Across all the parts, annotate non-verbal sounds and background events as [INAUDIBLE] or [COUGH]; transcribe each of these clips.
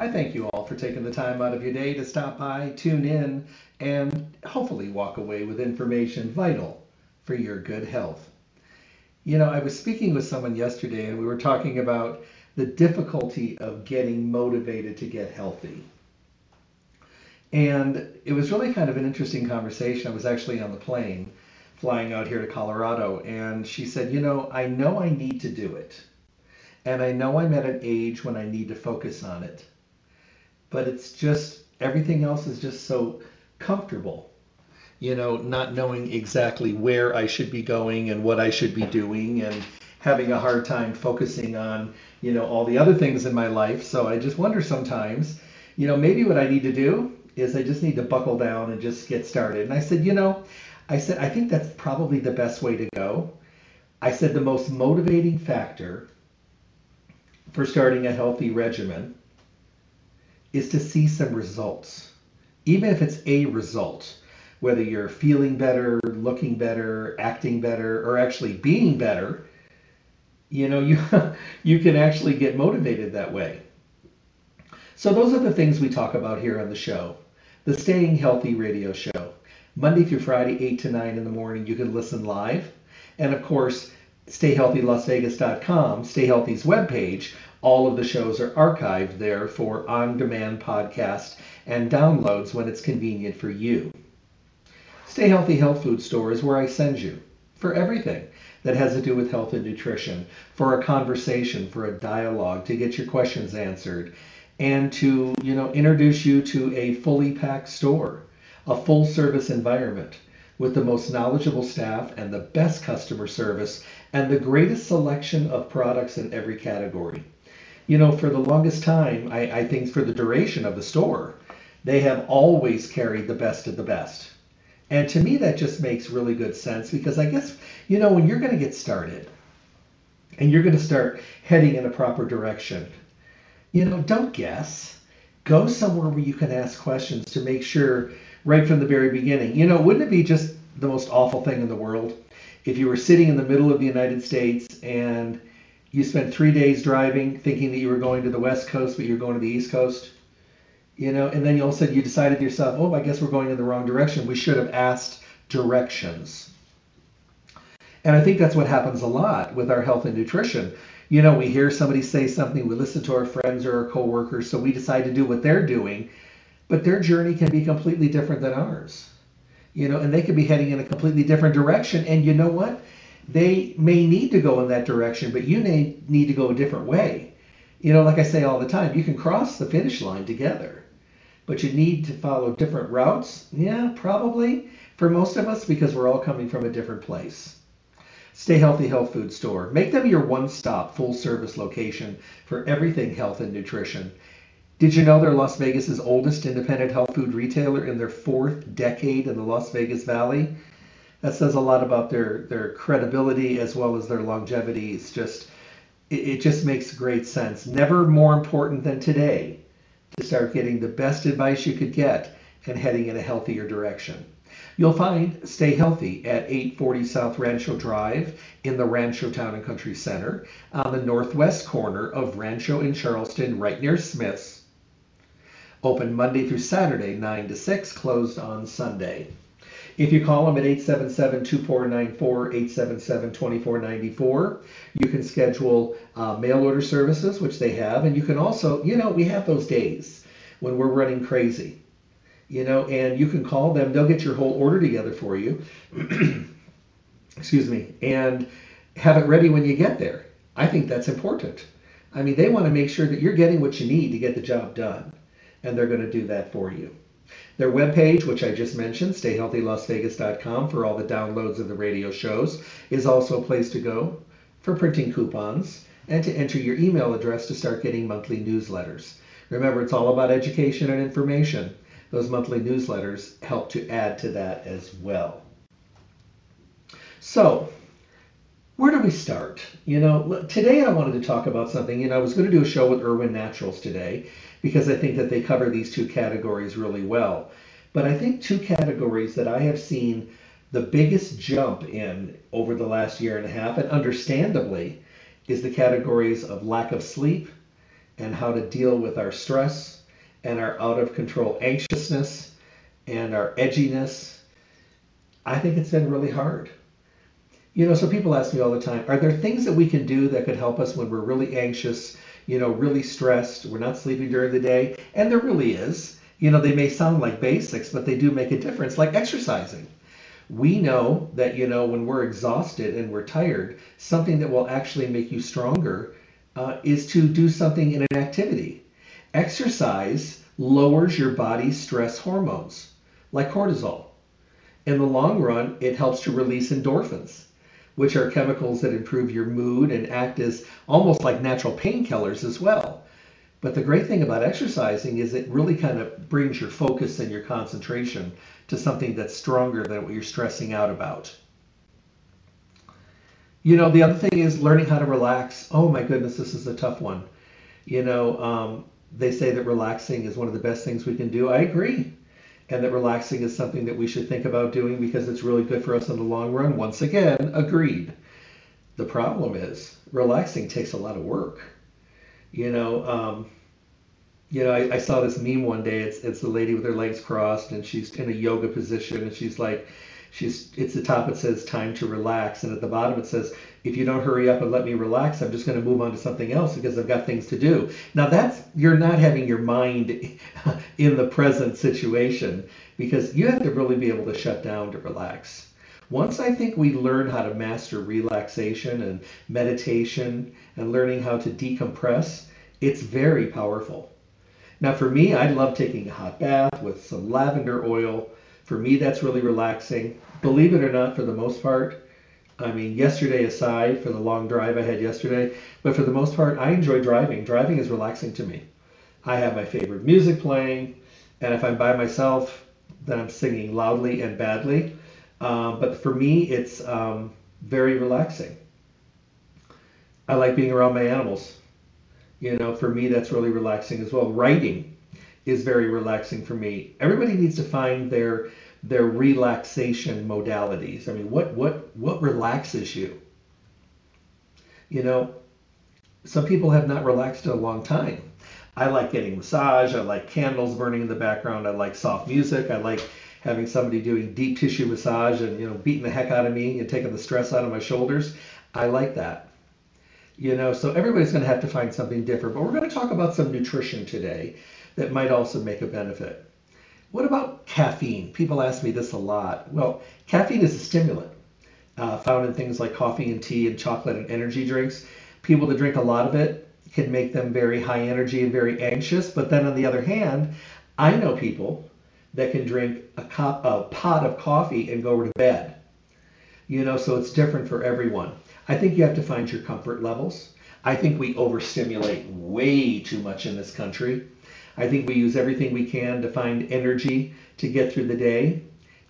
I thank you all for taking the time out of your day to stop by, tune in, and hopefully walk away with information vital for your good health. You know, I was speaking with someone yesterday and we were talking about the difficulty of getting motivated to get healthy. And it was really kind of an interesting conversation. I was actually on the plane flying out here to Colorado, and she said, You know, I know I need to do it. And I know I'm at an age when I need to focus on it but it's just everything else is just so comfortable. You know, not knowing exactly where I should be going and what I should be doing and having a hard time focusing on, you know, all the other things in my life. So I just wonder sometimes, you know, maybe what I need to do is I just need to buckle down and just get started. And I said, you know, I said, I think that's probably the best way to go. I said the most motivating factor for starting a healthy regimen is to see some results. Even if it's a result, whether you're feeling better, looking better, acting better, or actually being better, you know, [LAUGHS] you you can actually get motivated that way. So those are the things we talk about here on the show. The Staying Healthy radio show. Monday through Friday, 8 to 9 in the morning, you can listen live. And of course, stayhealthylasvegas.com, Stay Healthy's webpage, all of the shows are archived there for on demand podcast and downloads when it's convenient for you. Stay Healthy Health Food Store is where I send you for everything that has to do with health and nutrition, for a conversation, for a dialogue, to get your questions answered, and to, you know, introduce you to a fully packed store, a full service environment with the most knowledgeable staff and the best customer service and the greatest selection of products in every category you know, for the longest time, I, I think for the duration of the store, they have always carried the best of the best. And to me, that just makes really good sense because I guess, you know, when you're going to get started and you're going to start heading in a proper direction, you know, don't guess. Go somewhere where you can ask questions to make sure right from the very beginning. You know, wouldn't it be just the most awful thing in the world if you were sitting in the middle of the United States and you spent three days driving thinking that you were going to the west coast but you're going to the east coast you know and then you all of you decided to yourself oh i guess we're going in the wrong direction. We should have asked directions. And i think that's what happens a lot with our health and nutrition. You know we hear somebody say something we listen to our friends or our coworkers so we decide to do what they're doing but their journey can be completely different than ours you know and they could be heading in a completely different direction and you know what they may need to go in that direction, but you may need to go a different way. You know, like I say all the time, you can cross the finish line together, but you need to follow different routes. Yeah, probably for most of us because we're all coming from a different place. Stay Healthy Health Food Store. Make them your one stop full service location for everything health and nutrition. Did you know they're Las Vegas's oldest independent health food retailer in their fourth decade in the Las Vegas Valley? that says a lot about their their credibility as well as their longevity. It's just it, it just makes great sense. Never more important than today to start getting the best advice you could get and heading in a healthier direction. You'll find Stay Healthy at 840 South Rancho Drive in the Rancho Town and Country Center on the northwest corner of Rancho and Charleston, right near Smith's. Open Monday through Saturday, 9 to 6, closed on Sunday. If you call them at 877-2494, 877-2494, you can schedule uh, mail order services, which they have, and you can also, you know, we have those days when we're running crazy, you know, and you can call them. They'll get your whole order together for you. [CLEARS THROAT] Excuse me, and have it ready when you get there. I think that's important. I mean, they want to make sure that you're getting what you need to get the job done, and they're going to do that for you. Their webpage, which I just mentioned, stayhealthylasvegas.com for all the downloads of the radio shows, is also a place to go for printing coupons and to enter your email address to start getting monthly newsletters. Remember, it's all about education and information. Those monthly newsletters help to add to that as well. So, where do we start? You know, today I wanted to talk about something. You know, I was going to do a show with Irwin Naturals today because I think that they cover these two categories really well. But I think two categories that I have seen the biggest jump in over the last year and a half, and understandably, is the categories of lack of sleep and how to deal with our stress and our out of control anxiousness and our edginess. I think it's been really hard. You know, so people ask me all the time, are there things that we can do that could help us when we're really anxious, you know, really stressed, we're not sleeping during the day? And there really is. You know, they may sound like basics, but they do make a difference, like exercising. We know that, you know, when we're exhausted and we're tired, something that will actually make you stronger uh, is to do something in an activity. Exercise lowers your body's stress hormones, like cortisol. In the long run, it helps to release endorphins which are chemicals that improve your mood and act as almost like natural painkillers as well. But the great thing about exercising is it really kind of brings your focus and your concentration to something that's stronger than what you're stressing out about. You know, the other thing is learning how to relax. Oh my goodness, this is a tough one. You know, um, they say that relaxing is one of the best things we can do. I agree and that relaxing is something that we should think about doing because it's really good for us in the long run. Once again, agreed. The problem is relaxing takes a lot of work. You know, um, you know, I, I, saw this meme one day. It's it's a lady with her legs crossed and she's in a yoga position and she's like, she's it's the top it says time to relax and at the bottom it says if you don't hurry up and let me relax i'm just going to move on to something else because i've got things to do. Now that's you're not having your mind [LAUGHS] in the present situation because you have to really be able to shut down to relax. Once i think we learn how to master relaxation and meditation and learning how to decompress it's very powerful. Now for me i love taking a hot bath with some lavender oil. For me, that's really relaxing. Believe it or not, for the most part, I mean, yesterday aside, for the long drive I had yesterday, but for the most part, I enjoy driving. Driving is relaxing to me. I have my favorite music playing, and if I'm by myself, then I'm singing loudly and badly. Um, but for me, it's um, very relaxing. I like being around my animals. You know, for me, that's really relaxing as well. Writing is very relaxing for me. Everybody needs to find their their relaxation modalities. I mean, what what what relaxes you? You know, some people have not relaxed in a long time. I like getting massage. I like candles burning in the background. I like soft music. I like having somebody doing deep tissue massage and you know beating the heck out of me and taking the stress out of my shoulders. I like that. You know, so everybody's going to have to find something different. But we're going to talk about some nutrition today that might also make a benefit. What about caffeine? People ask me this a lot. Well, caffeine is a stimulant uh, found in things like coffee and tea and chocolate and energy drinks. People that drink a lot of it can make them very high energy and very anxious. But then on the other hand, I know people that can drink a, cup, a pot of coffee and go to bed. You know, so it's different for everyone. I think you have to find your comfort levels. I think we overstimulate way too much in this country. I think we use everything we can to find energy to get through the day,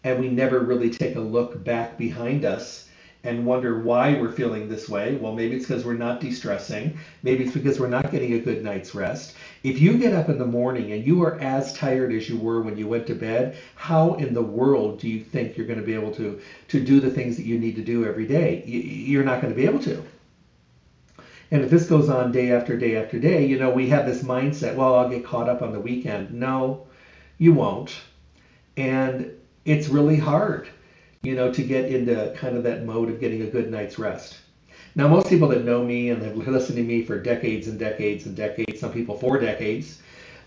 and we never really take a look back behind us and wonder why we're feeling this way. Well, maybe it's because we're not de stressing. Maybe it's because we're not getting a good night's rest. If you get up in the morning and you are as tired as you were when you went to bed, how in the world do you think you're going to be able to, to do the things that you need to do every day? You're not going to be able to. And if this goes on day after day after day, you know, we have this mindset, well, I'll get caught up on the weekend. No, you won't. And it's really hard. you know, to get into kind of that mode of getting a good night's rest. Now, most people that know me and have listened to me for decades and decades and decades, some people for decades,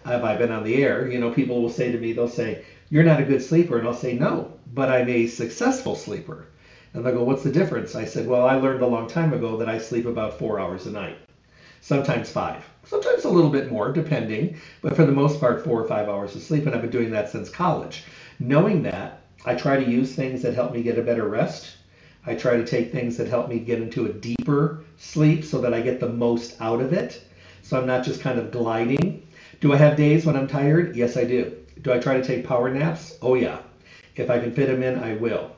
have I been on the air, you know, people will say to me, they'll say, You're not a good sleeper. And I'll say, No, but I'm a successful sleeper. And they'll go, What's the difference? I said, Well, I learned a long time ago that I sleep about four hours a night, sometimes five, sometimes a little bit more, depending, but for the most part, four or five hours of sleep. And I've been doing that since college. Knowing that, I try to use things that help me get a better rest. I try to take things that help me get into a deeper sleep so that I get the most out of it. So I'm not just kind of gliding. Do I have days when I'm tired? Yes, I do. Do I try to take power naps? Oh, yeah. If I can fit them in, I will.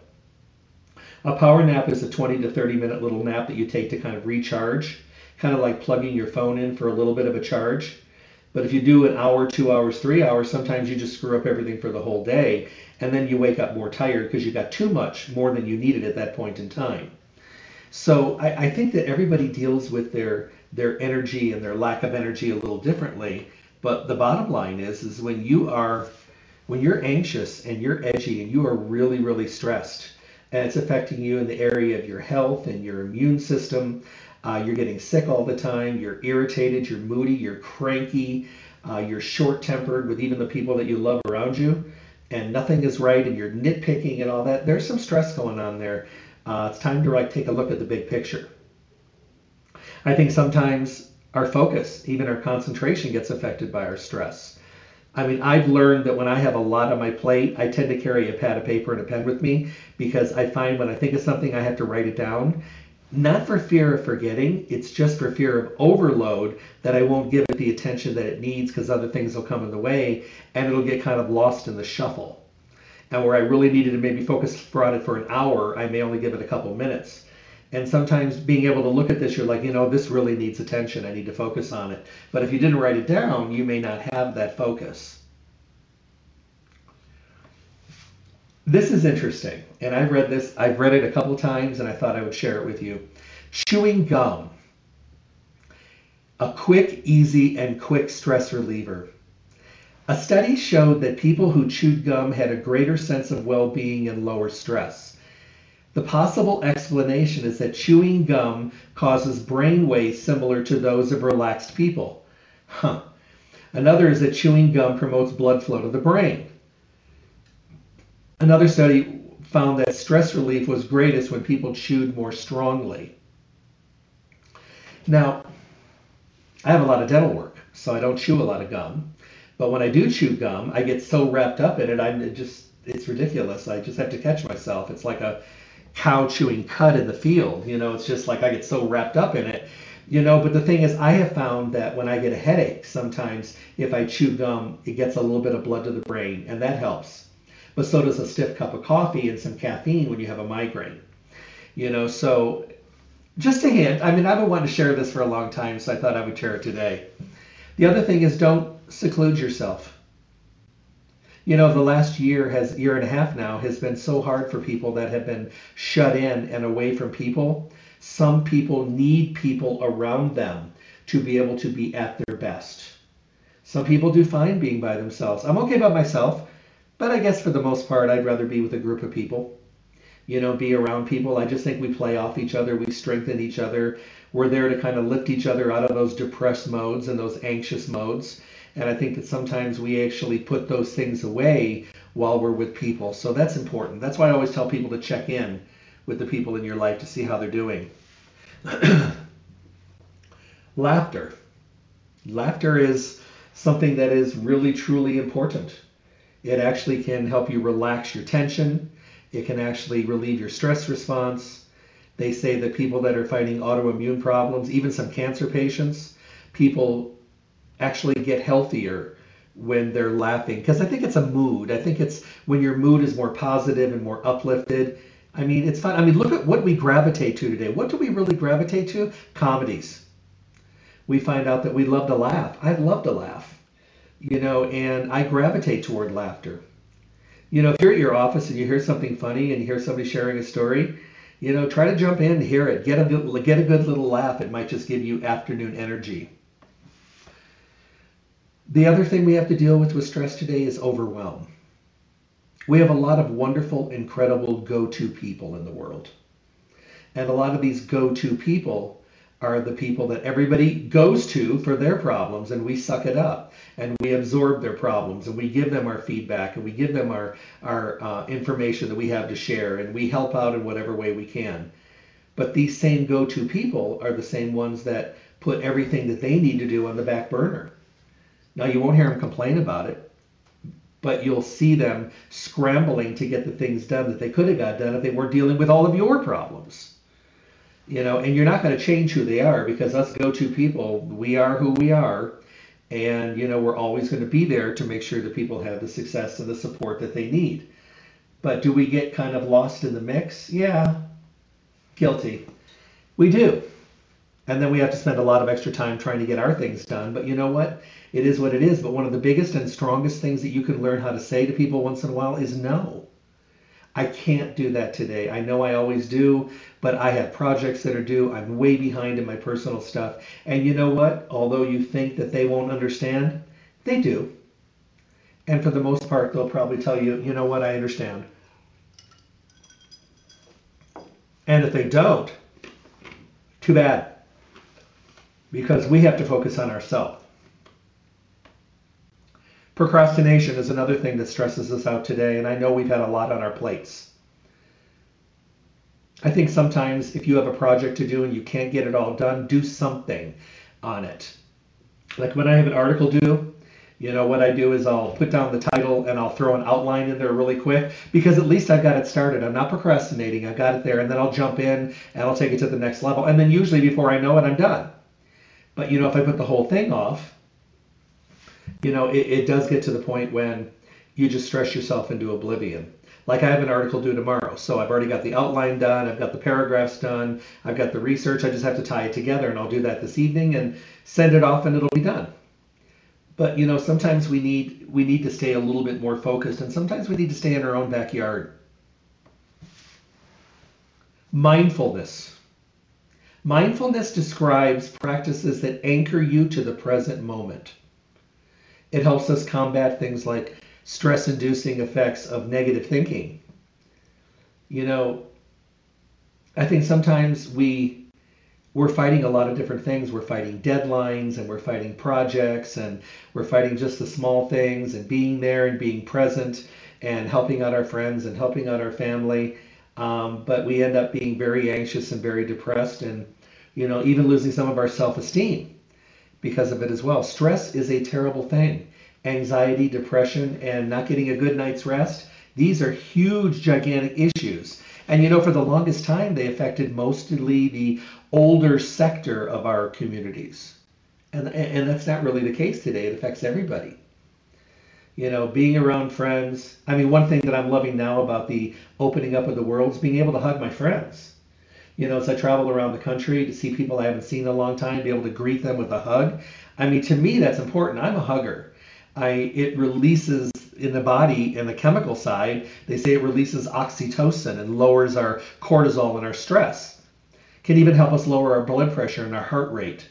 A power nap is a 20 to 30 minute little nap that you take to kind of recharge, kind of like plugging your phone in for a little bit of a charge. But if you do an hour, two hours, three hours, sometimes you just screw up everything for the whole day, and then you wake up more tired because you got too much more than you needed at that point in time. So I, I think that everybody deals with their their energy and their lack of energy a little differently. But the bottom line is, is when you are when you're anxious and you're edgy and you are really, really stressed, and it's affecting you in the area of your health and your immune system, uh, you're getting sick all the time. You're irritated. You're moody. You're cranky. Uh, you're short tempered with even the people that you love around you. And nothing is right. And you're nitpicking and all that. There's some stress going on there. Uh, it's time to like take a look at the big picture. I think sometimes our focus, even our concentration, gets affected by our stress. I mean, I've learned that when I have a lot on my plate, I tend to carry a pad of paper and a pen with me because I find when I think of something, I have to write it down not for fear of forgetting, it's just for fear of overload that I won't give it the attention that it needs because other things will come in the way and it'll get kind of lost in the shuffle. And where I really needed to maybe focus on it for an hour, I may only give it a couple minutes. And sometimes being able to look at this, you're like, you know, this really needs attention. I need to focus on it. But if you didn't write it down, you may not have that focus. This is interesting, and I've read this. I've read it a couple times, and I thought I would share it with you. Chewing gum, a quick, easy, and quick stress reliever. A study showed that people who chewed gum had a greater sense of well-being and lower stress. The possible explanation is that chewing gum causes brain waves similar to those of relaxed people. Huh. Another is that chewing gum promotes blood flow to the brain. Another study found that stress relief was greatest when people chewed more strongly. Now, I have a lot of dental work, so I don't chew a lot of gum. But when I do chew gum, I get so wrapped up in it, I'm just, it's ridiculous. I just have to catch myself. It's like a cow chewing cud in the field. You know, it's just like I get so wrapped up in it. You know, but the thing is, I have found that when I get a headache, sometimes if I chew gum, it gets a little bit of blood to the brain, and that helps but so does a stiff cup of coffee and some caffeine when you have a migraine. You know, so just a hint. I mean, I've been wanting to share this for a long time, so I thought I would share it today. The other thing is don't seclude yourself. You know, the last year has year and a half now has been so hard for people that have been shut in and away from people. Some people need people around them to be able to be at their best. Some people do fine being by themselves. I'm okay by myself. But I guess for the most part, I'd rather be with a group of people. You know, be around people. I just think we play off each other. We strengthen each other. We're there to kind of lift each other out of those depressed modes and those anxious modes. And I think that sometimes we actually put those things away while we're with people. So that's important. That's why I always tell people to check in with the people in your life to see how they're doing. [CLEARS THROAT] Laughter. Laughter is something that is really, truly important. It actually can help you relax your tension. It can actually relieve your stress response. They say that people that are fighting autoimmune problems, even some cancer patients, people actually get healthier when they're laughing because I think it's a mood. I think it's when your mood is more positive and more uplifted. I mean, it's fun. I mean, look at what we gravitate to today. What do we really gravitate to? Comedies. We find out that we love to laugh. I love to laugh you know, and I gravitate toward laughter. You know, if you're at your office and you hear something funny and you hear somebody sharing a story, you know, try to jump in and hear it. Get a good, get a good little laugh. It might just give you afternoon energy. The other thing we have to deal with with stress today is overwhelm. We have a lot of wonderful, incredible go to people in the world. And a lot of these go to people are the people that everybody goes to for their problems, and we suck it up and we absorb their problems and we give them our feedback and we give them our, our uh, information that we have to share and we help out in whatever way we can. But these same go to people are the same ones that put everything that they need to do on the back burner. Now, you won't hear them complain about it, but you'll see them scrambling to get the things done that they could have got done if they weren't dealing with all of your problems. You know, and you're not going to change who they are because us go to people, we are who we are. And, you know, we're always going to be there to make sure that people have the success and the support that they need. But do we get kind of lost in the mix? Yeah, guilty. We do. And then we have to spend a lot of extra time trying to get our things done. But you know what? It is what it is. But one of the biggest and strongest things that you can learn how to say to people once in a while is no. I can't do that today. I know I always do, but I have projects that are due. I'm way behind in my personal stuff. And you know what? Although you think that they won't understand, they do. And for the most part, they'll probably tell you, you know what, I understand. And if they don't, too bad. Because we have to focus on ourselves. Procrastination is another thing that stresses us out today, and I know we've had a lot on our plates. I think sometimes if you have a project to do and you can't get it all done, do something on it. Like when I have an article due, you know, what I do is I'll put down the title and I'll throw an outline in there really quick because at least I've got it started. I'm not procrastinating. I've got it there and then I'll jump in and I'll take it to the next level. And then usually before I know it, I'm done. But, you know, if I put the whole thing off, you know, it, it does get to the point when you just stress yourself into oblivion. Like I have an article due tomorrow, so I've already got the outline done, I've got the paragraphs done, I've got the research. I just have to tie it together, and I'll do that this evening and send it off, and it'll be done. But you know, sometimes we need we need to stay a little bit more focused, and sometimes we need to stay in our own backyard. Mindfulness. Mindfulness describes practices that anchor you to the present moment. It helps us combat things like stress inducing effects of negative thinking. You know, I think sometimes we we're fighting a lot of different things. We're fighting deadlines and we're fighting projects and we're fighting just the small things and being there and being present and helping out our friends and helping out our family. Um, but we end up being very anxious and very depressed and, you know, even losing some of our self esteem because of it as well. Stress is a terrible thing. Anxiety, depression, and not getting a good night's rest, these are huge, gigantic issues. And you know, for the longest time, they affected mostly the older sector of our communities. And, and that's not really the case today. It affects everybody. You know, being around friends. I mean, one thing that I'm loving now about the opening up of the world is being able to hug my friends you know, as I travel around the country to see people I haven't seen in a long time, be able to greet them with a hug. I mean, to me, that's important. I'm a hugger. I it releases in the body in the chemical side. They say it releases oxytocin and lowers our cortisol and our stress. Can even help us lower our blood pressure and our heart rate.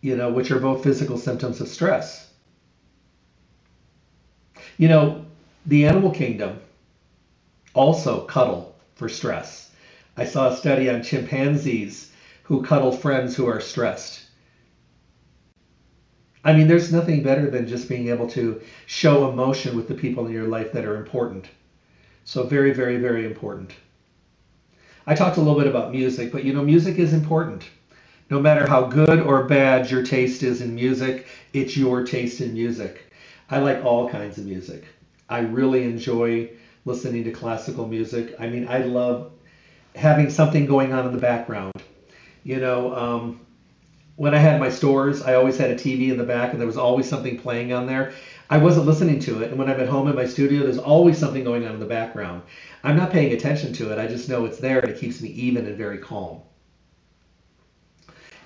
You know, which are both physical symptoms of stress. You know, the animal kingdom also cuddle for stress I saw a study on chimpanzees who cuddle friends who are stressed. I mean, there's nothing better than just being able to show emotion with the people in your life that are important. So, very, very, very important. I talked a little bit about music, but you know, music is important. No matter how good or bad your taste is in music, it's your taste in music. I like all kinds of music. I really enjoy listening to classical music. I mean, I love having something going on in the background. You know, um, when I had my stores, I always had a TV in the back, and there was always something playing on there. I wasn't listening to it, and when I'm at home in my studio, there's always something going on in the background. I'm not paying attention to it. I just know it's there, and it keeps me even and very calm.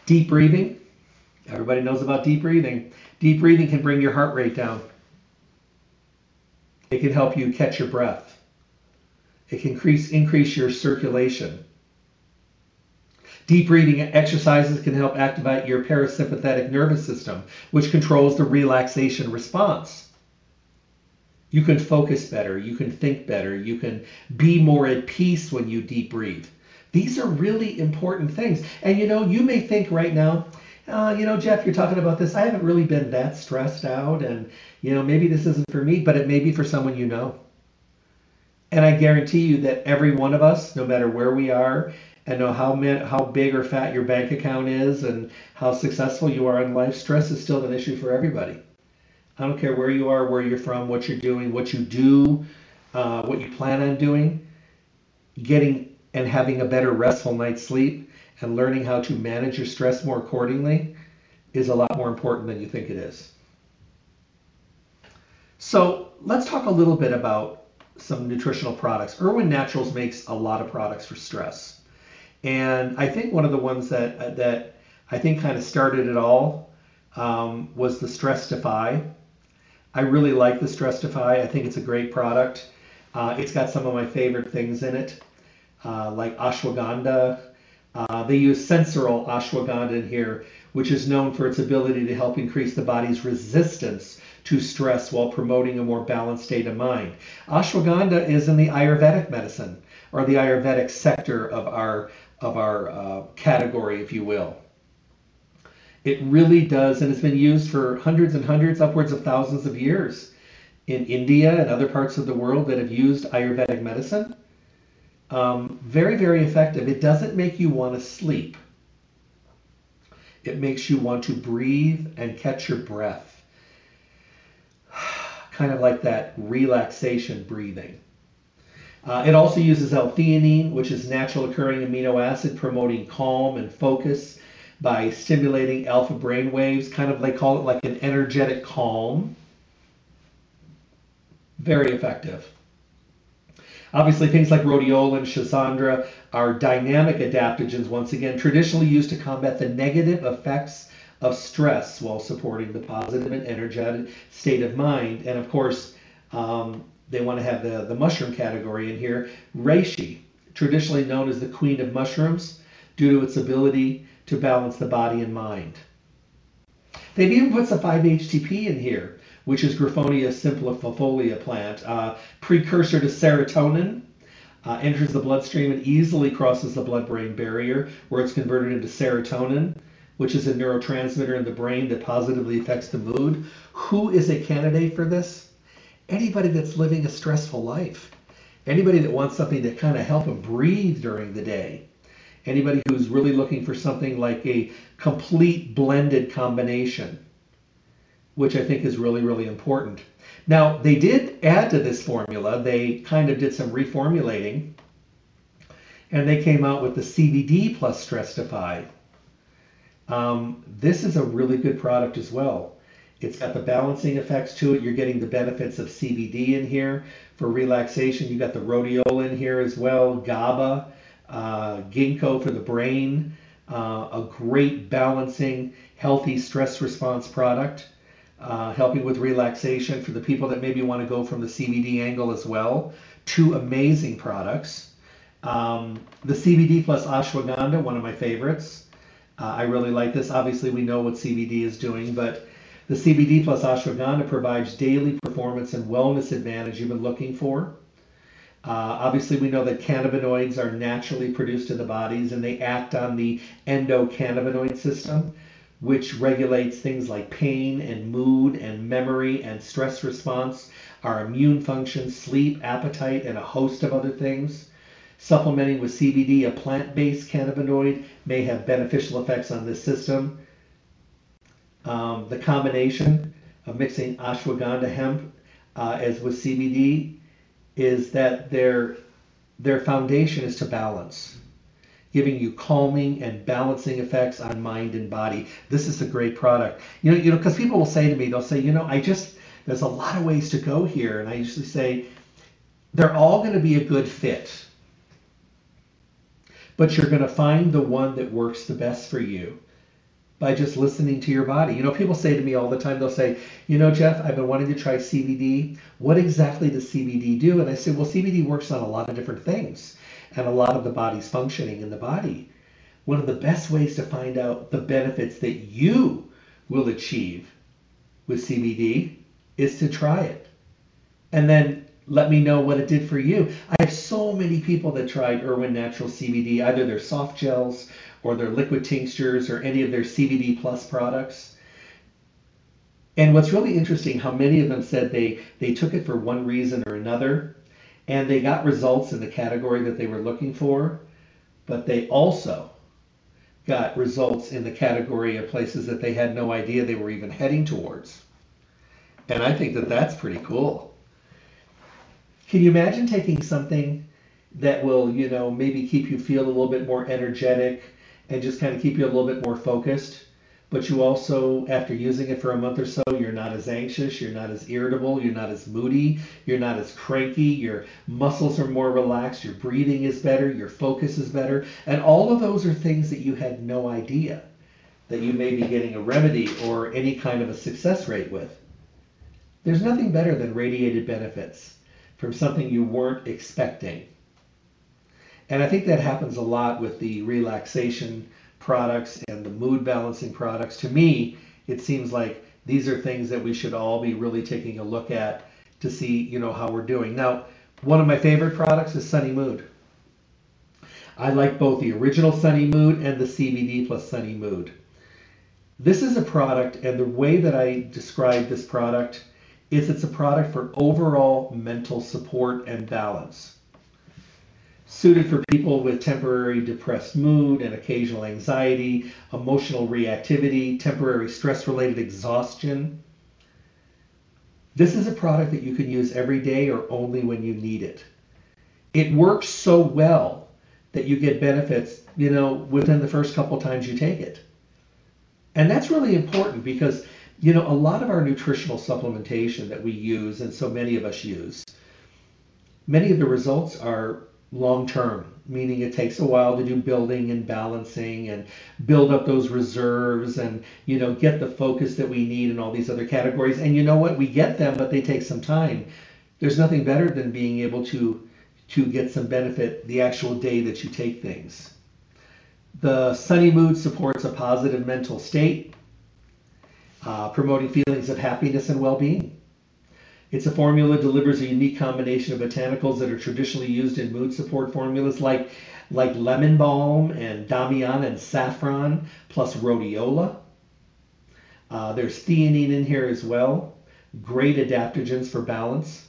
Deep breathing. Everybody knows about deep breathing. Deep breathing can bring your heart rate down. It can help you catch your breath. It can increase, increase your circulation. Deep breathing exercises can help activate your parasympathetic nervous system, which controls the relaxation response. You can focus better. You can think better. You can be more at peace when you deep breathe. These are really important things. And you know, you may think right now, uh, you know, Jeff, you're talking about this. I haven't really been that stressed out, and you know, maybe this isn't for me, but it may be for someone you know. And I guarantee you that every one of us, no matter where we are, and know how how big or fat your bank account is, and how successful you are in life, stress is still an issue for everybody. I don't care where you are, where you're from, what you're doing, what you do, uh, what you plan on doing. Getting and having a better restful night's sleep and learning how to manage your stress more accordingly is a lot more important than you think it is. So let's talk a little bit about some nutritional products. Irwin Naturals makes a lot of products for stress. And I think one of the ones that, that I think kind of started it all um, was the Stress Defy. I really like the Stress Defy. I think it's a great product. Uh, it's got some of my favorite things in it, uh, like ashwagandha. Uh, they use sensoril ashwagandha in here, which is known for its ability to help increase the body's resistance to stress while promoting a more balanced state of mind. Ashwagandha is in the Ayurvedic medicine or the Ayurvedic sector of our of our uh, category, if you will. It really does, and it's been used for hundreds and hundreds, upwards of thousands of years in India and other parts of the world that have used Ayurvedic medicine. Um, very, very effective. It doesn't make you want to sleep. It makes you want to breathe and catch your breath. Kind of like that relaxation breathing. Uh, it also uses L-theanine, which is natural occurring amino acid promoting calm and focus by stimulating alpha brain waves, kind of they call it like an energetic calm. Very effective. Obviously, things like rhodiola and schisandra are dynamic adaptogens, once again, traditionally used to combat the negative effects of stress while supporting the positive and energetic state of mind. And of course, um, they want to have the, the mushroom category in here. Reishi, traditionally known as the queen of mushrooms, due to its ability to balance the body and mind. They've even put some 5-HTP in here, which is Griffonia simplicifolia plant, uh, precursor to serotonin. Uh, enters the bloodstream and easily crosses the blood-brain barrier, where it's converted into serotonin, which is a neurotransmitter in the brain that positively affects the mood. Who is a candidate for this? Anybody that's living a stressful life. Anybody that wants something to kind of help them breathe during the day. Anybody who's really looking for something like a complete blended combination, which I think is really, really important. Now, they did add to this formula. They kind of did some reformulating, and they came out with the CBD plus Stress Defy. Um, this is a really good product as well. It's got the balancing effects to it. You're getting the benefits of CBD in here for relaxation. You got the rhodiola in here as well, GABA uh, ginkgo for the brain, uh, a great balancing, healthy stress response product, uh, helping with relaxation for the people that maybe want to go from the CBD angle as well. Two amazing products. Um, the CBD plus ashwagandha, one of my favorites. Uh, I really like this. Obviously, we know what CBD is doing, but the CBD plus ashwagandha provides daily performance and wellness advantage you've been looking for. Uh, obviously, we know that cannabinoids are naturally produced in the bodies and they act on the endocannabinoid system, which regulates things like pain and mood and memory and stress response, our immune function, sleep, appetite, and a host of other things. Supplementing with CBD, a plant based cannabinoid, may have beneficial effects on this system. Um, the combination of mixing ashwagandha hemp uh, as with CBD is that their their foundation is to balance, giving you calming and balancing effects on mind and body. This is a great product. You know, you know, because people will say to me, they'll say, you know, I just there's a lot of ways to go here, and I usually say they're all going to be a good fit, but you're going to find the one that works the best for you by just listening to your body. You know, people say to me all the time, they'll say, you know, Jeff, I've been wanting to try CBD. What exactly does CBD do? And I say, well, CBD works on a lot of different things and a lot of the body's functioning in the body. One of the best ways to find out the benefits that you will achieve with CBD is to try it. and then let me know what it did for you. I have so many people that tried Irwin Natural CBD, either their soft gels or their liquid tinctures or any of their CBD plus products. And what's really interesting, how many of them said they, they took it for one reason or another, and they got results in the category that they were looking for, but they also got results in the category of places that they had no idea they were even heading towards. And I think that that's pretty cool. Can you imagine taking something that will, you know, maybe keep you feel a little bit more energetic and just kind of keep you a little bit more focused? But you also, after using it for a month or so, you're not as anxious, you're not as irritable, you're not as moody, you're not as cranky, your muscles are more relaxed, your breathing is better, your focus is better. And all of those are things that you had no idea that you may be getting a remedy or any kind of a success rate with. There's nothing better than radiated benefits from something you weren't expecting. And I think that happens a lot with the relaxation products and the mood balancing products. To me, it seems like these are things that we should all be really taking a look at to see, you know, how we're doing. Now, one of my favorite products is Sunny Mood. I like both the original Sunny Mood and the CBD plus Sunny Mood. This is a product, and the way that I describe this product is it's a product for overall mental support and balance. Suited for people with temporary depressed mood and occasional anxiety, emotional reactivity, temporary stress related exhaustion. This is a product that you can use every day or only when you need it. It works so well that you get benefits, you know, within the first couple times you take it. And that's really important because you know, a lot of our nutritional supplementation that we use, and so many of us use, many of the results are long term, meaning it takes a while to do building and balancing and build up those reserves and, you know, get the focus that we need in all these other categories. And you know what? We get them, but they take some time. There's nothing better than being able to to get some benefit the actual day that you take things. The sunny mood supports a positive mental state uh, promoting feelings of happiness and well-being. It's a formula that delivers a unique combination of botanicals that are traditionally used in mood support formulas like, like lemon balm and damiana and saffron, plus rhodiola. Uh, there's theanine in here as well. Great adaptogens for balance.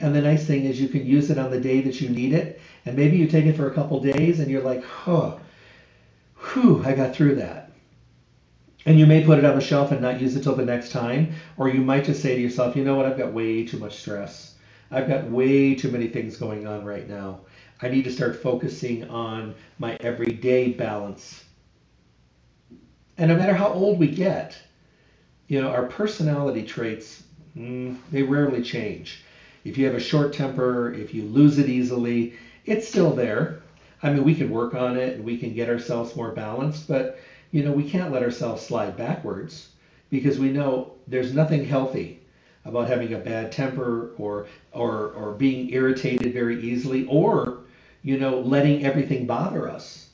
And the nice thing is you can use it on the day that you need it. And maybe you take it for a couple days and you're like, huh, whew, I got through that. And you may put it on the shelf and not use it till the next time. Or you might just say to yourself, you know what, I've got way too much stress. I've got way too many things going on right now. I need to start focusing on my everyday balance. And no matter how old we get, you know, our personality traits, mm, they rarely change. If you have a short temper, if you lose it easily, it's still there. I mean, we can work on it and we can get ourselves more balanced, but you know, we can't let ourselves slide backwards because we know there's nothing healthy about having a bad temper or or or being irritated very easily or you know letting everything bother us.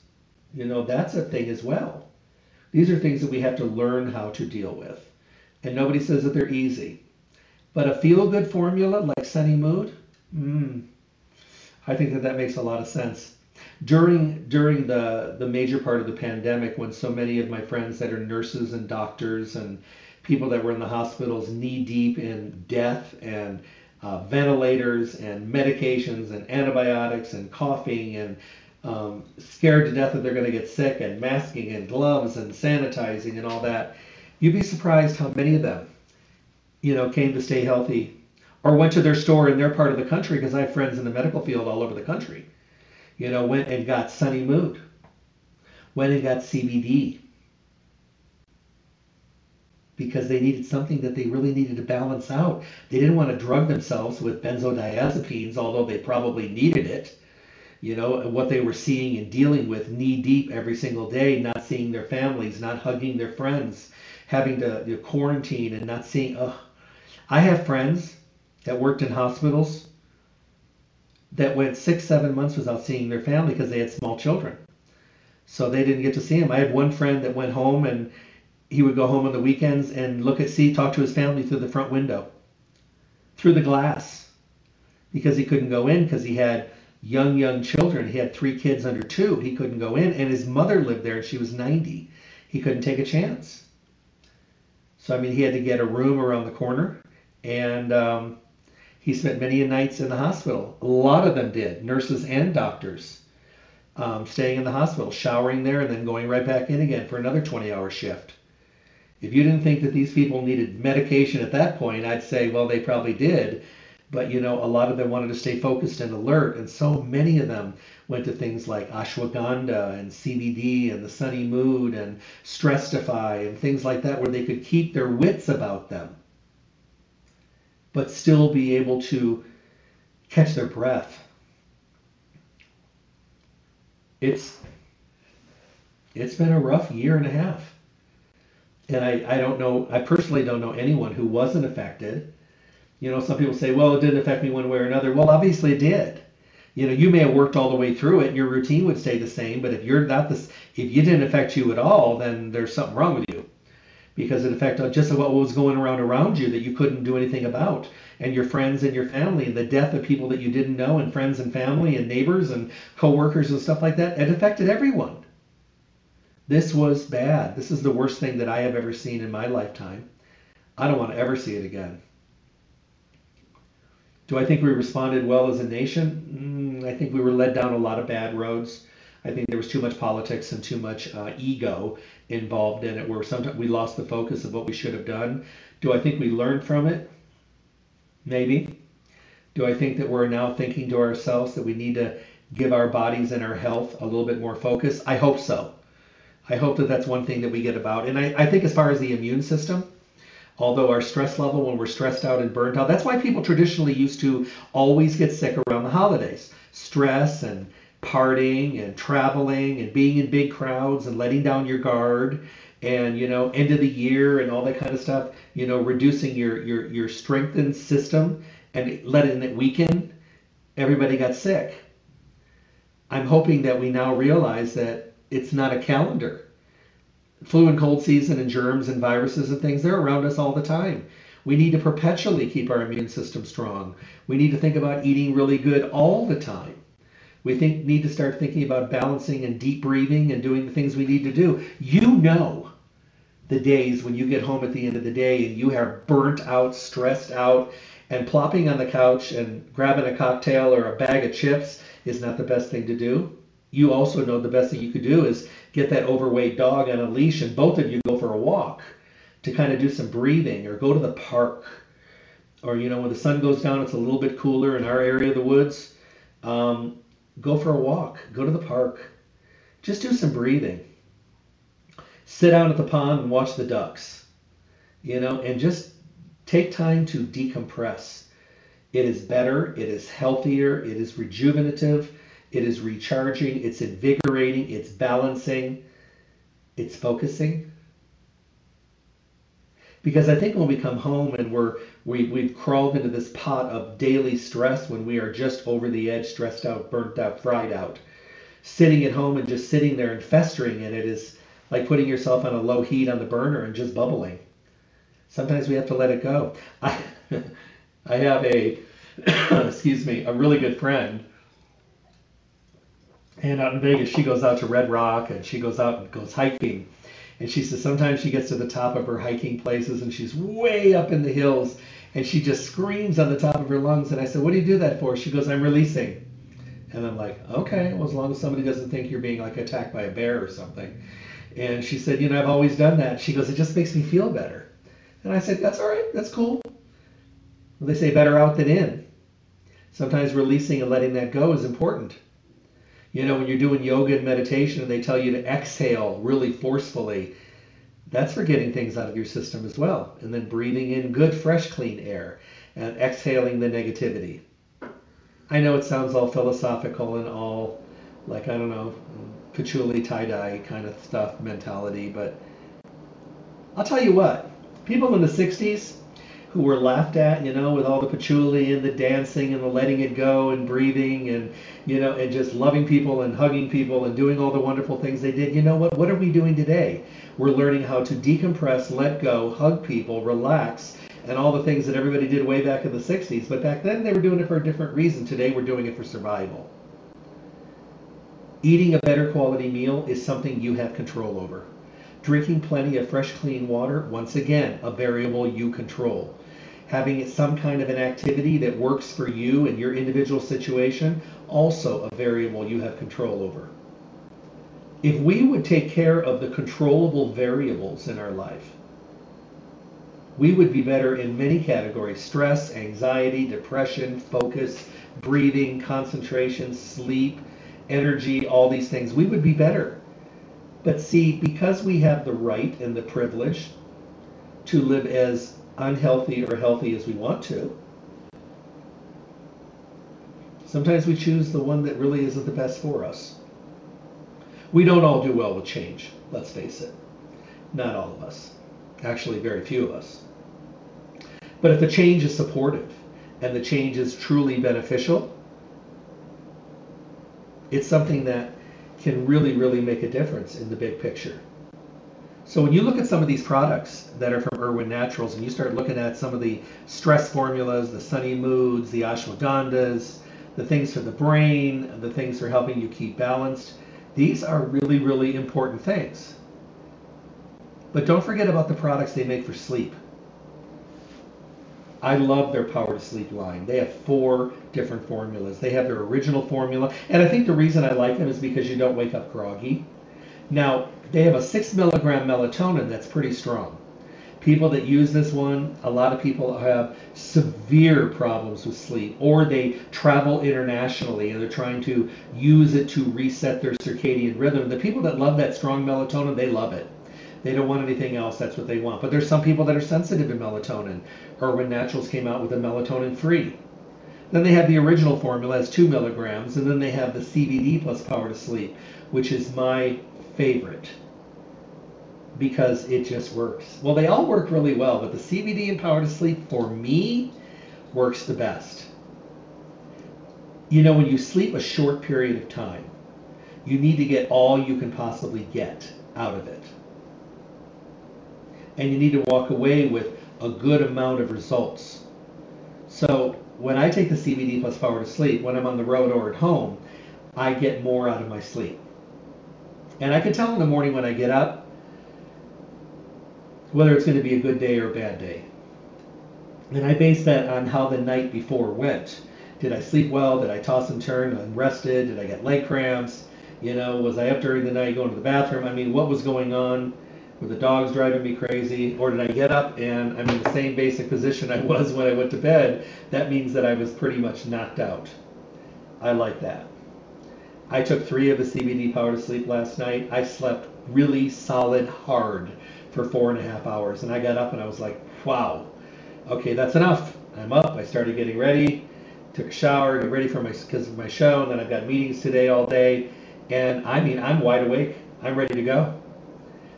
You know that's a thing as well. These are things that we have to learn how to deal with. And nobody says that they're easy. But a feel good formula like sunny mood mm, i think that that makes a lot of sense during during the the major part of the pandemic when so many of my friends that are nurses and doctors and people that were in the hospitals knee deep in death and uh, ventilators and medications and antibiotics and coughing and um, scared to death that they're going to get sick and masking and gloves and sanitizing and all that you'd be surprised how many of them you know came to stay healthy or went to their store in their part of the country because i have friends in the medical field all over the country you know, went and got Sunny Mood, went and got CBD because they needed something that they really needed to balance out. They didn't want to drug themselves with benzodiazepines, although they probably needed it. You know, what they were seeing and dealing with knee deep every single day, not seeing their families, not hugging their friends, having to you know, quarantine and not seeing. Ugh. I have friends that worked in hospitals that went six, seven months without seeing their family because they had small children. So they didn't get to see him. I had one friend that went home and he would go home on the weekends and look at see talk to his family through the front window through the glass because he couldn't go in because he had young, young children. He had three kids under two. He couldn't go in, and his mother lived there, and she was 90. He couldn't take a chance. So, I mean, he had to get a room around the corner, and um, he spent many nights in the hospital. A lot of them did, nurses and doctors, um, staying in the hospital, showering there, and then going right back in again for another 20 hour shift. If you didn't think that these people needed medication at that point, I'd say, well, they probably did but you know, a lot of them wanted to stay focused and alert, and so many of them went to things like ashwagandha and CBD and the sunny mood and Stress Defy and things like that, where they could keep their wits about them, but still be able to catch their breath. It's it's been a rough year and a half. And I, I don't know, I personally don't know anyone who wasn't affected you know, some people say, well, it didn't affect me one way or another. Well, obviously it did. You know, you may have worked all the way through it and your routine would stay the same, but if you're not this, if you didn't affect you at all, then there's something wrong with you because it affected just what was going around around you that you couldn't do anything about and your friends and your family and the death of people that you didn't know and friends and family and neighbors and coworkers and stuff like that it affected everyone this was bad this is the worst thing that i have ever seen in my lifetime i don't want to ever see it again do I think we responded well as a nation? Mm, I think we were led down a lot of bad roads. I think there was too much politics and too much uh, ego involved in it, where sometimes we lost the focus of what we should have done. Do I think we learned from it? Maybe. Do I think that we're now thinking to ourselves that we need to give our bodies and our health a little bit more focus? I hope so. I hope that that's one thing that we get about. And I, I think as far as the immune system, although our stress level when we're stressed out and burnt out that's why people traditionally used to always get sick around the holidays stress and partying and traveling and being in big crowds and letting down your guard and you know end of the year and all that kind of stuff you know reducing your your your strengthened system and letting it weaken everybody got sick i'm hoping that we now realize that it's not a calendar flu and cold season and germs and viruses and things, they're around us all the time. We need to perpetually keep our immune system strong. We need to think about eating really good all the time. We think need to start thinking about balancing and deep breathing and doing the things we need to do. You know the days when you get home at the end of the day and you are burnt out, stressed out, and plopping on the couch and grabbing a cocktail or a bag of chips is not the best thing to do. You also know the best thing you could do is get that overweight dog on a leash and both of you go for a walk to kind of do some breathing or go to the park. Or, you know, when the sun goes down, it's a little bit cooler in our area of the woods. Um, go for a walk, go to the park. Just do some breathing. Sit down at the pond and watch the ducks, you know, and just take time to decompress. It is better, it is healthier, it is rejuvenative it is recharging, it's invigorating, it's balancing, it's focusing. Because I think when we come home and we're we, we've crawled into this pot of daily stress when we are just over the edge, stressed out, burnt out, fried out, sitting at home and just sitting there and festering in it is like putting yourself on a low heat on the burner and just bubbling. Sometimes we have to let it go. [LAUGHS] I, I have a, [COUGHS] excuse me, a really good friend and out in Vegas, she goes out to Red Rock and she goes out and goes hiking. And she says sometimes she gets to the top of her hiking places and she's way up in the hills and she just screams on the top of her lungs. And I said, What do you do that for? She goes, I'm releasing. And I'm like, Okay, well, as long as somebody doesn't think you're being like attacked by a bear or something. And she said, You know, I've always done that. She goes, It just makes me feel better. And I said, That's all right. That's cool. Well, they say better out than in. Sometimes releasing and letting that go is important. You know, when you're doing yoga and meditation and they tell you to exhale really forcefully, that's for getting things out of your system as well. And then breathing in good, fresh, clean air and exhaling the negativity. I know it sounds all philosophical and all like, I don't know, patchouli tie dye kind of stuff mentality, but I'll tell you what, people in the 60s, who were laughed at, you know, with all the patchouli and the dancing and the letting it go and breathing and, you know, and just loving people and hugging people and doing all the wonderful things they did. You know what? What are we doing today? We're learning how to decompress, let go, hug people, relax, and all the things that everybody did way back in the 60s. But back then they were doing it for a different reason. Today we're doing it for survival. Eating a better quality meal is something you have control over. Drinking plenty of fresh, clean water, once again, a variable you control. Having some kind of an activity that works for you and your individual situation, also a variable you have control over. If we would take care of the controllable variables in our life, we would be better in many categories stress, anxiety, depression, focus, breathing, concentration, sleep, energy, all these things. We would be better. But see, because we have the right and the privilege to live as unhealthy or healthy as we want to, sometimes we choose the one that really isn't the best for us. We don't all do well with change, let's face it. Not all of us. Actually, very few of us. But if the change is supportive and the change is truly beneficial, it's something that can really, really make a difference in the big picture. So when you look at some of these products that are from Irwin Naturals and you start looking at some of the stress formulas, the sunny moods, the ashwagandhas, the things for the brain, the things for helping you keep balanced, these are really, really important things. But don't forget about the products they make for sleep. I love their Power to Sleep line. They have four different formulas. They have their original formula, and I think the reason I like them is because you don't wake up groggy. Now, they have a six milligram melatonin that's pretty strong. People that use this one, a lot of people have severe problems with sleep, or they travel internationally and they're trying to use it to reset their circadian rhythm. The people that love that strong melatonin, they love it. They don't want anything else. That's what they want. But there's some people that are sensitive to melatonin. Irwin Naturals came out with a melatonin free. Then they have the original formula as two milligrams, and then they have the CBD plus Power to Sleep, which is my favorite because it just works. Well, they all work really well, but the CBD and Power to Sleep for me works the best. You know, when you sleep a short period of time, you need to get all you can possibly get out of it and you need to walk away with a good amount of results. So when I take the CBD plus power to sleep, when I'm on the road or at home, I get more out of my sleep. And I can tell in the morning when I get up whether it's going to be a good day or a bad day. And I base that on how the night before went. Did I sleep well? Did I toss and turn and rested? Did I get leg cramps? You know, was I up during the night going to the bathroom? I mean, what was going on? Were the dogs driving me crazy? Or did I get up and I'm in the same basic position I was when I went to bed? That means that I was pretty much knocked out. I like that. I took three of the CBD power to sleep last night. I slept really solid hard for four and a half hours. And I got up and I was like, wow, okay, that's enough. I'm up. I started getting ready, took a shower, get ready for my because of my show, and then I've got meetings today all day. And I mean, I'm wide awake. I'm ready to go.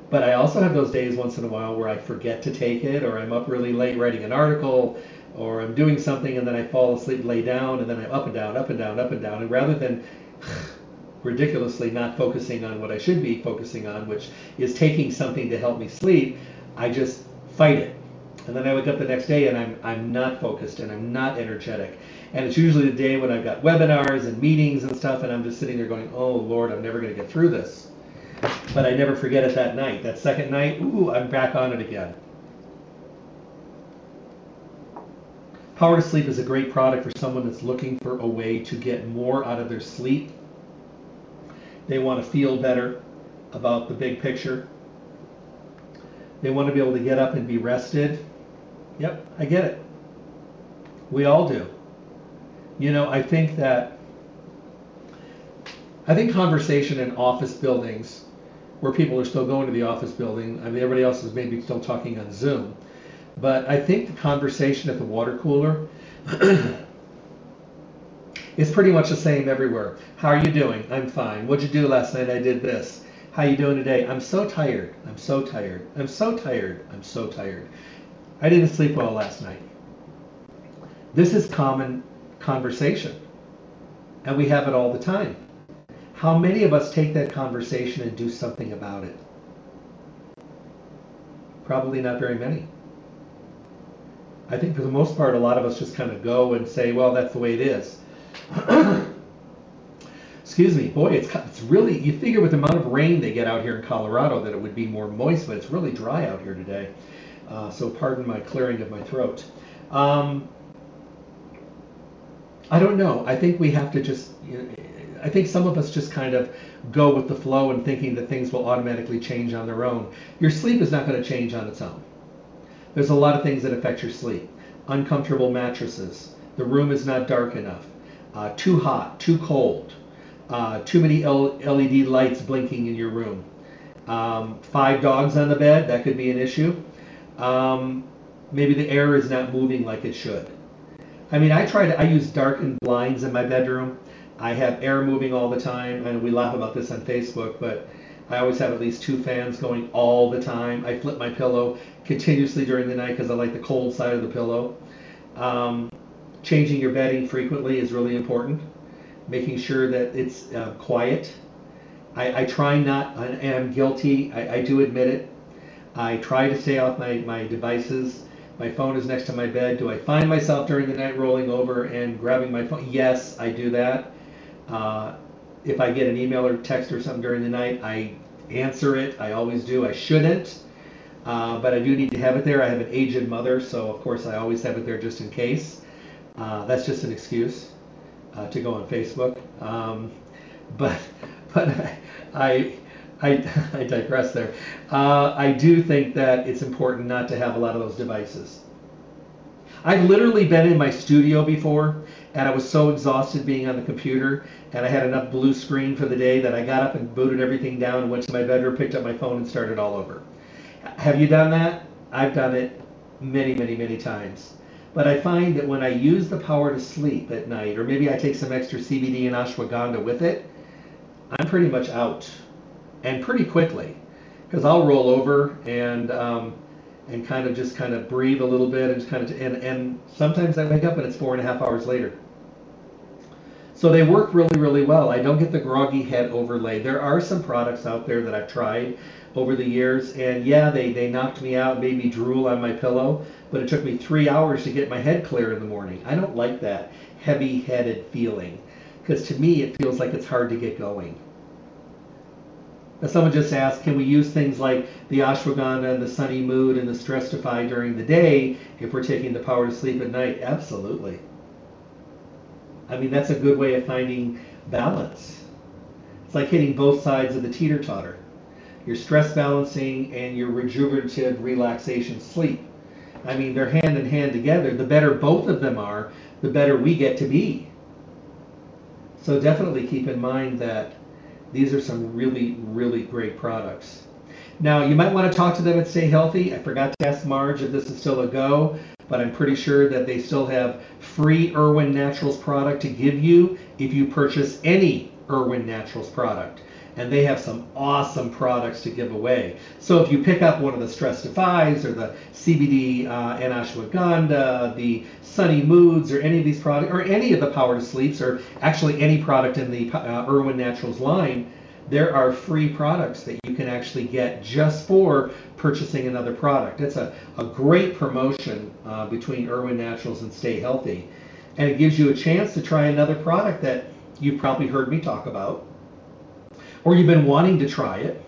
But I also have those days once in a while where I forget to take it, or I'm up really late writing an article, or I'm doing something and then I fall asleep, lay down, and then I'm up and down, up and down, up and down. And rather than ridiculously not focusing on what I should be focusing on, which is taking something to help me sleep, I just fight it. And then I wake up the next day and I'm, I'm not focused and I'm not energetic. And it's usually the day when I've got webinars and meetings and stuff, and I'm just sitting there going, oh Lord, I'm never going to get through this. But I never forget it that night. That second night, ooh, I'm back on it again. Power to Sleep is a great product for someone that's looking for a way to get more out of their sleep. They want to feel better about the big picture. They want to be able to get up and be rested. Yep, I get it. We all do. You know, I think that I think conversation in office buildings where people are still going to the office building. I mean, everybody else is maybe still talking on Zoom. But I think the conversation at the water cooler [CLEARS THROAT] is pretty much the same everywhere. How are you doing? I'm fine. What'd you do last night? I did this. How you doing today? I'm so tired. I'm so tired. I'm so tired. I'm so tired. I didn't sleep well last night. This is common conversation. And we have it all the time. How many of us take that conversation and do something about it? Probably not very many. I think for the most part, a lot of us just kind of go and say, well, that's the way it is. [COUGHS] Excuse me, boy, it's it's really. You figure with the amount of rain they get out here in Colorado that it would be more moist, but it's really dry out here today. Uh, so pardon my clearing of my throat. Um, I don't know. I think we have to just. You know, I think some of us just kind of go with the flow and thinking that things will automatically change on their own. Your sleep is not going to change on its own. There's a lot of things that affect your sleep. Uncomfortable mattresses. The room is not dark enough. Uh, too hot. Too cold. Uh, too many L- LED lights blinking in your room. Um, five dogs on the bed. That could be an issue. Um, maybe the air is not moving like it should. I mean, I try to. I use darkened blinds in my bedroom. I have air moving all the time, and we laugh about this on Facebook, but I always have at least two fans going all the time. I flip my pillow continuously during the night because I like the cold side of the pillow. Um, changing your bedding frequently is really important. Making sure that it's uh, quiet. I, I, try not, and I'm guilty, I, I do admit it. I try to stay off my, my devices. My phone is next to my bed. Do I find myself during the night rolling over and grabbing my phone? Yes, I do that. Uh, if I get an email or text or something during the night, I answer it. I always do. I shouldn't, uh, but I do need to have it there. I have an aged mother, so of course I always have it there just in case. Uh, that's just an excuse uh, to go on Facebook. Um, [LAUGHS] but but I, I, [LAUGHS] I digress there. Uh, I do think that it's important not to have a lot of those devices. I've literally been in my studio before and I was so exhausted being on the computer and I had enough blue screen for the day that I got up and booted everything down and went to my bedroom, picked up my phone and started all over. Have you done that? I've done it many, many, many times. But I find that when I use the power to sleep at night, or maybe I take some extra CBD and ashwagandha with it, I'm pretty much out, and pretty quickly, because I'll roll over and um, and kind of just kind of breathe a little bit and just kind of and and sometimes I wake up and it's four and a half hours later. So they work really, really well. I don't get the groggy head overlay. There are some products out there that I've tried over the years, and yeah, they, they knocked me out, made me drool on my pillow, but it took me three hours to get my head clear in the morning. I don't like that heavy headed feeling, because to me, it feels like it's hard to get going. Now, someone just asked, can we use things like the ashwagandha and the sunny mood and the Stress Defy during the day if we're taking the power to sleep at night? Absolutely. I mean, that's a good way of finding balance. It's like hitting both sides of the teeter totter your stress balancing and your rejuvenative relaxation sleep. I mean, they're hand in hand together. The better both of them are, the better we get to be. So definitely keep in mind that these are some really, really great products. Now, you might want to talk to them and stay healthy. I forgot to ask Marge if this is still a go but I'm pretty sure that they still have free Irwin Naturals product to give you if you purchase any Irwin Naturals product. And they have some awesome products to give away. So if you pick up one of the Stress Defies or the CBD uh, and Ashwagandha, the Sunny Moods, or any of these products, or any of the Power to Sleeps, or actually any product in the uh, Irwin Naturals line, there are free products that you can actually get just for purchasing another product. It's a, a great promotion uh, between Irwin Naturals and Stay Healthy. And it gives you a chance to try another product that you've probably heard me talk about, or you've been wanting to try it,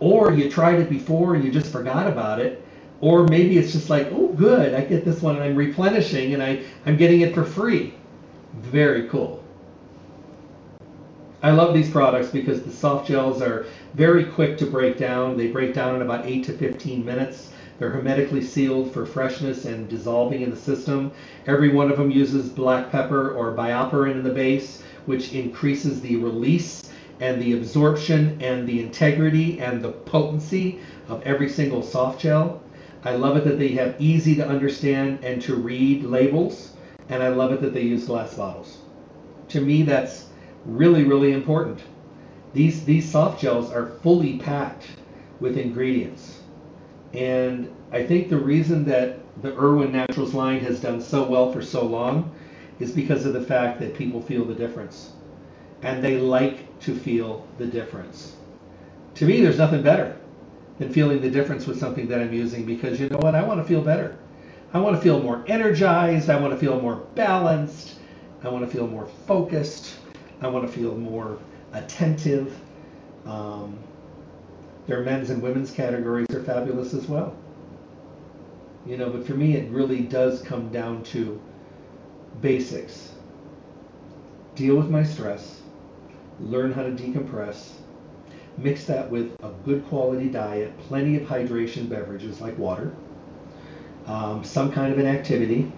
or you tried it before and you just forgot about it, or maybe it's just like, oh, good, I get this one and I'm replenishing and I, I'm getting it for free. Very cool. I love these products because the soft gels are very quick to break down. They break down in about 8 to 15 minutes. They're hermetically sealed for freshness and dissolving in the system. Every one of them uses black pepper or BioPerine in the base, which increases the release and the absorption and the integrity and the potency of every single soft gel. I love it that they have easy to understand and to read labels, and I love it that they use glass bottles. To me, that's really, really important. These, these soft gels are fully packed with ingredients. And I think the reason that the Irwin Naturals line has done so well for so long is because of the fact that people feel the difference. And they like to feel the difference. To me, there's nothing better than feeling the difference with something that I'm using because you know what? I want to feel better. I want to feel more energized. I want to feel more balanced. I want to feel more focused. I want to feel more attentive. Um, their men's and women's categories are fabulous as well. You know, but for me, it really does come down to basics. Deal with my stress, learn how to decompress, mix that with a good quality diet, plenty of hydration beverages like water, um, some kind of an activity,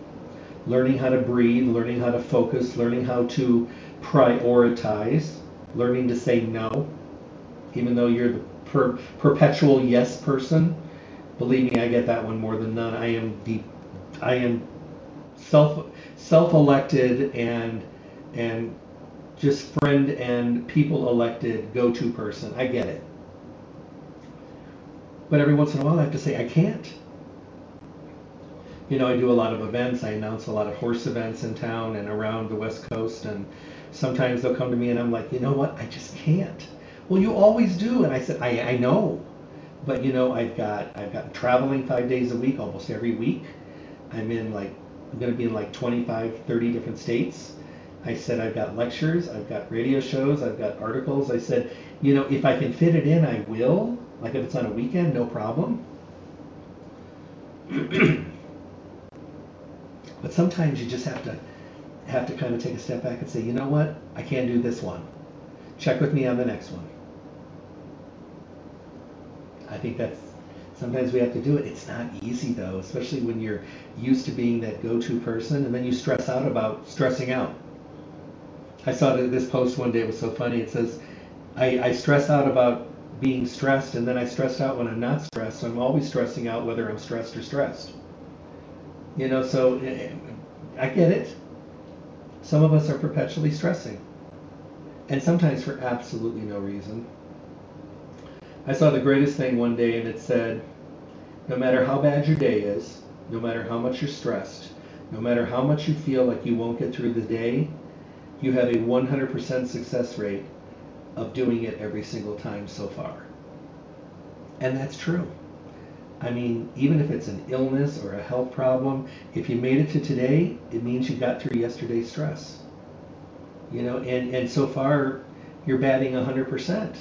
learning how to breathe, learning how to focus, learning how to prioritize, learning to say no, even though you're the per- perpetual yes person. Believe me, I get that one more than none. I am the, I am self self-elected and and just friend and people elected go-to person. I get it. But every once in a while I have to say I can't. You know, I do a lot of events. I announce a lot of horse events in town and around the West Coast and sometimes they'll come to me and I'm like, you know what, I just can't. Well, you always do. And I said, I, I know. But you know, I've got I've got traveling five days a week, almost every week. I'm in like I'm gonna be in like 25, 30 different states. I said I've got lectures, I've got radio shows, I've got articles. I said, you know, if I can fit it in, I will. Like if it's on a weekend, no problem. [CLEARS THROAT] but sometimes you just have to have to kind of take a step back and say, you know what, I can't do this one. Check with me on the next one. I think that's sometimes we have to do it. It's not easy though, especially when you're used to being that go-to person and then you stress out about stressing out. I saw this post one day, it was so funny. It says, I, I stress out about being stressed and then I stress out when I'm not stressed. So I'm always stressing out whether I'm stressed or stressed. You know, so eh, I get it. Some of us are perpetually stressing. And sometimes for absolutely no reason. I saw the greatest thing one day and it said, no matter how bad your day is, no matter how much you're stressed, no matter how much you feel like you won't get through the day, you have a 100% success rate of doing it every single time so far. And that's true. I mean, even if it's an illness or a health problem, if you made it to today, it means you got through yesterday's stress. You know, and, and so far, you're batting 100%,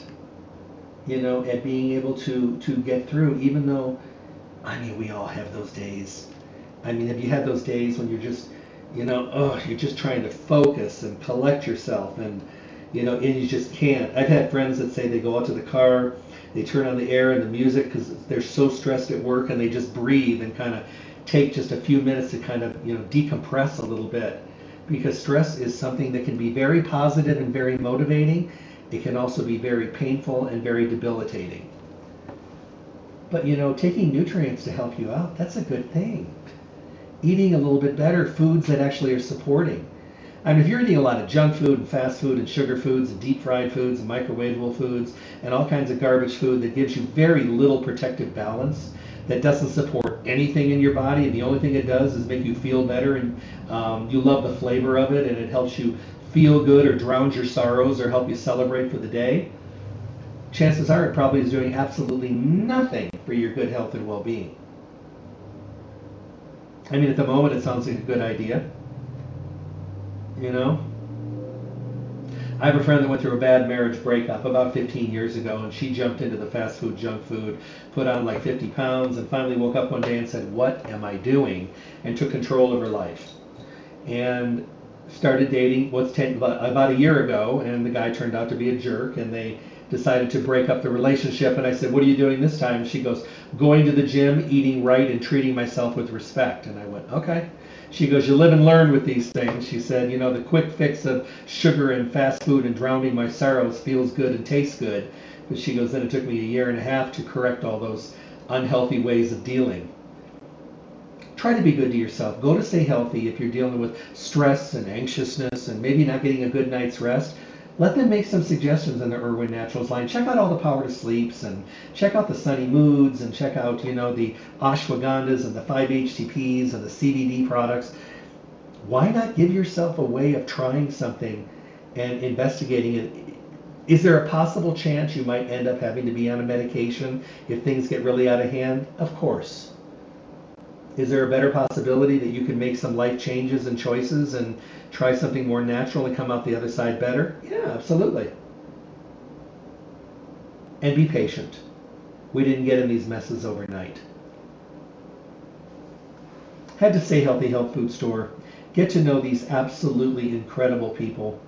you know, at being able to, to get through, even though, I mean, we all have those days. I mean, have you had those days when you're just, you know, oh, you're just trying to focus and collect yourself and, you know, and you just can't. I've had friends that say they go out to the car, they turn on the air and the music because they're so stressed at work and they just breathe and kind of take just a few minutes to kind of, you know, decompress a little bit. Because stress is something that can be very positive and very motivating. It can also be very painful and very debilitating. But you know, taking nutrients to help you out, that's a good thing. Eating a little bit better foods that actually are supporting. I mean, if you're eating a lot of junk food and fast food and sugar foods and deep fried foods and microwavable foods and all kinds of garbage food that gives you very little protective balance, that doesn't support anything in your body, and the only thing it does is make you feel better, and um, you love the flavor of it, and it helps you feel good or drowns your sorrows or help you celebrate for the day, chances are it probably is doing absolutely nothing for your good health and well-being. I mean, at the moment, it sounds like a good idea. You know? I have a friend that went through a bad marriage breakup about 15 years ago, and she jumped into the fast food, junk food, put on like 50 pounds, and finally woke up one day and said, What am I doing? and took control of her life. And started dating what's 10, about a year ago, and the guy turned out to be a jerk, and they decided to break up the relationship. And I said, What are you doing this time? And she goes, Going to the gym, eating right, and treating myself with respect. And I went, Okay. She goes, You live and learn with these things. She said, You know, the quick fix of sugar and fast food and drowning my sorrows feels good and tastes good. But she goes, Then it took me a year and a half to correct all those unhealthy ways of dealing. Try to be good to yourself. Go to stay healthy if you're dealing with stress and anxiousness and maybe not getting a good night's rest let them make some suggestions in the Irwin Naturals line. Check out all the Power to Sleeps and check out the Sunny Moods and check out, you know, the ashwagandhas and the 5-HTPs and the CBD products. Why not give yourself a way of trying something and investigating it? Is there a possible chance you might end up having to be on a medication if things get really out of hand? Of course. Is there a better possibility that you can make some life changes and choices and try something more natural and come out the other side better? Yeah, absolutely. And be patient. We didn't get in these messes overnight. Head to Stay Healthy Health Food Store. Get to know these absolutely incredible people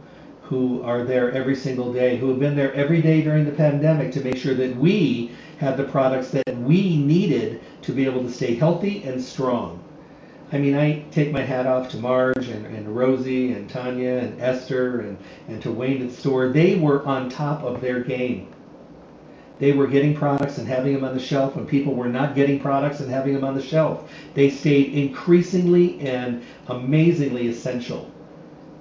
who are there every single day, who have been there every day during the pandemic to make sure that we had the products that we needed to be able to stay healthy and strong. I mean, I take my hat off to Marge and, and Rosie and Tanya and Esther and, and to Wayne at the store. They were on top of their game. They were getting products and having them on the shelf when people were not getting products and having them on the shelf. They stayed increasingly and amazingly essential.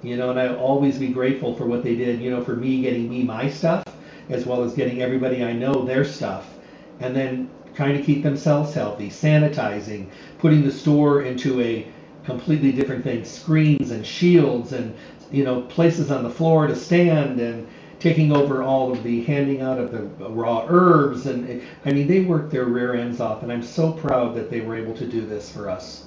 You know, and I'll always be grateful for what they did, you know, for me getting me my stuff as well as getting everybody I know their stuff. And then trying to keep themselves healthy, sanitizing, putting the store into a completely different thing, screens and shields and you know places on the floor to stand and taking over all of the handing out of the raw herbs and I mean they worked their rear ends off and I'm so proud that they were able to do this for us.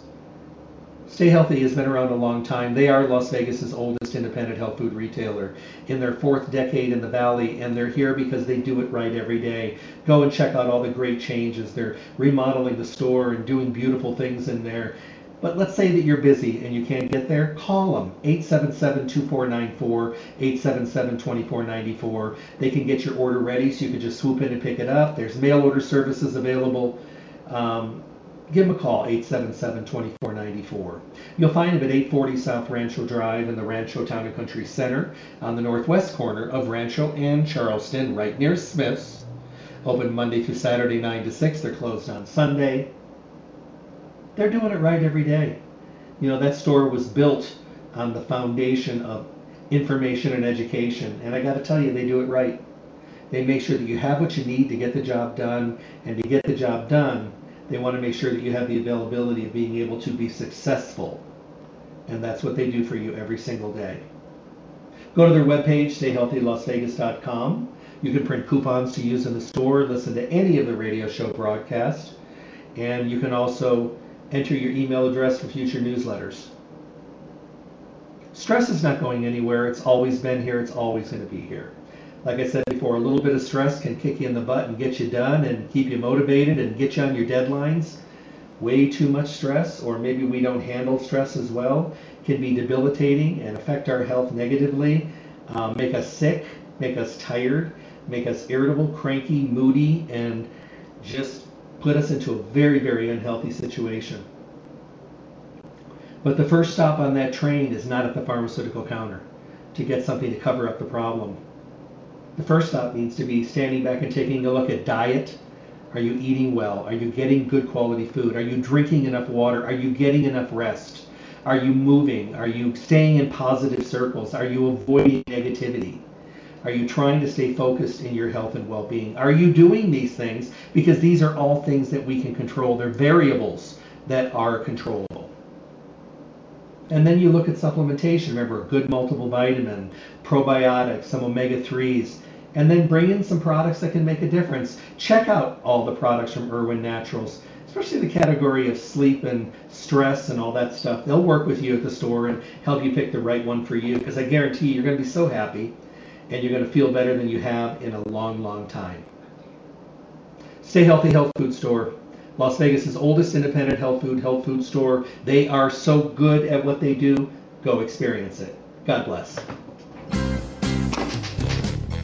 Stay Healthy has been around a long time. They are Las Vegas's oldest independent health food retailer in their fourth decade in the valley, and they're here because they do it right every day. Go and check out all the great changes. They're remodeling the store and doing beautiful things in there. But let's say that you're busy and you can't get there, call them 877-2494, 877-2494. They can get your order ready so you can just swoop in and pick it up. There's mail order services available. Um, give them a call, 877-2494. You'll find them at 840 South Rancho Drive in the Rancho Town and Country Center on the northwest corner of Rancho and Charleston, right near Smith's. Open Monday through Saturday, 9 to 6. They're closed on Sunday. They're doing it right every day. You know, that store was built on the foundation of information and education. And I got to tell you, they do it right. They make sure that you have what you need to get the job done. And to get the job done, they want to make sure that you have the availability of being able to be successful. And that's what they do for you every single day. Go to their webpage, stayhealthylasvegas.com. You can print coupons to use in the store, listen to any of the radio show broadcasts, and you can also enter your email address for future newsletters. Stress is not going anywhere. It's always been here. It's always going to be here like I said before, a little bit of stress can kick you in the butt and get you done and keep you motivated and get you on your deadlines. Way too much stress, or maybe we don't handle stress as well, can be debilitating and affect our health negatively, um, make us sick, make us tired, make us irritable, cranky, moody, and just put us into a very, very unhealthy situation. But the first stop on that train is not at the pharmaceutical counter to get something to cover up the problem. The first stop needs to be standing back and taking a look at diet. Are you eating well? Are you getting good quality food? Are you drinking enough water? Are you getting enough rest? Are you moving? Are you staying in positive circles? Are you avoiding negativity? Are you trying to stay focused in your health and well being? Are you doing these things? Because these are all things that we can control. They're variables that are controllable. And then you look at supplementation. Remember, good multiple vitamin, probiotics, some omega 3s, and then bring in some products that can make a difference. Check out all the products from Irwin Naturals, especially the category of sleep and stress and all that stuff. They'll work with you at the store and help you pick the right one for you because I guarantee you're going to be so happy and you're going to feel better than you have in a long, long time. Stay Healthy Health Food Store. Las Vegas's oldest independent health food health food store. They are so good at what they do. Go experience it. God bless.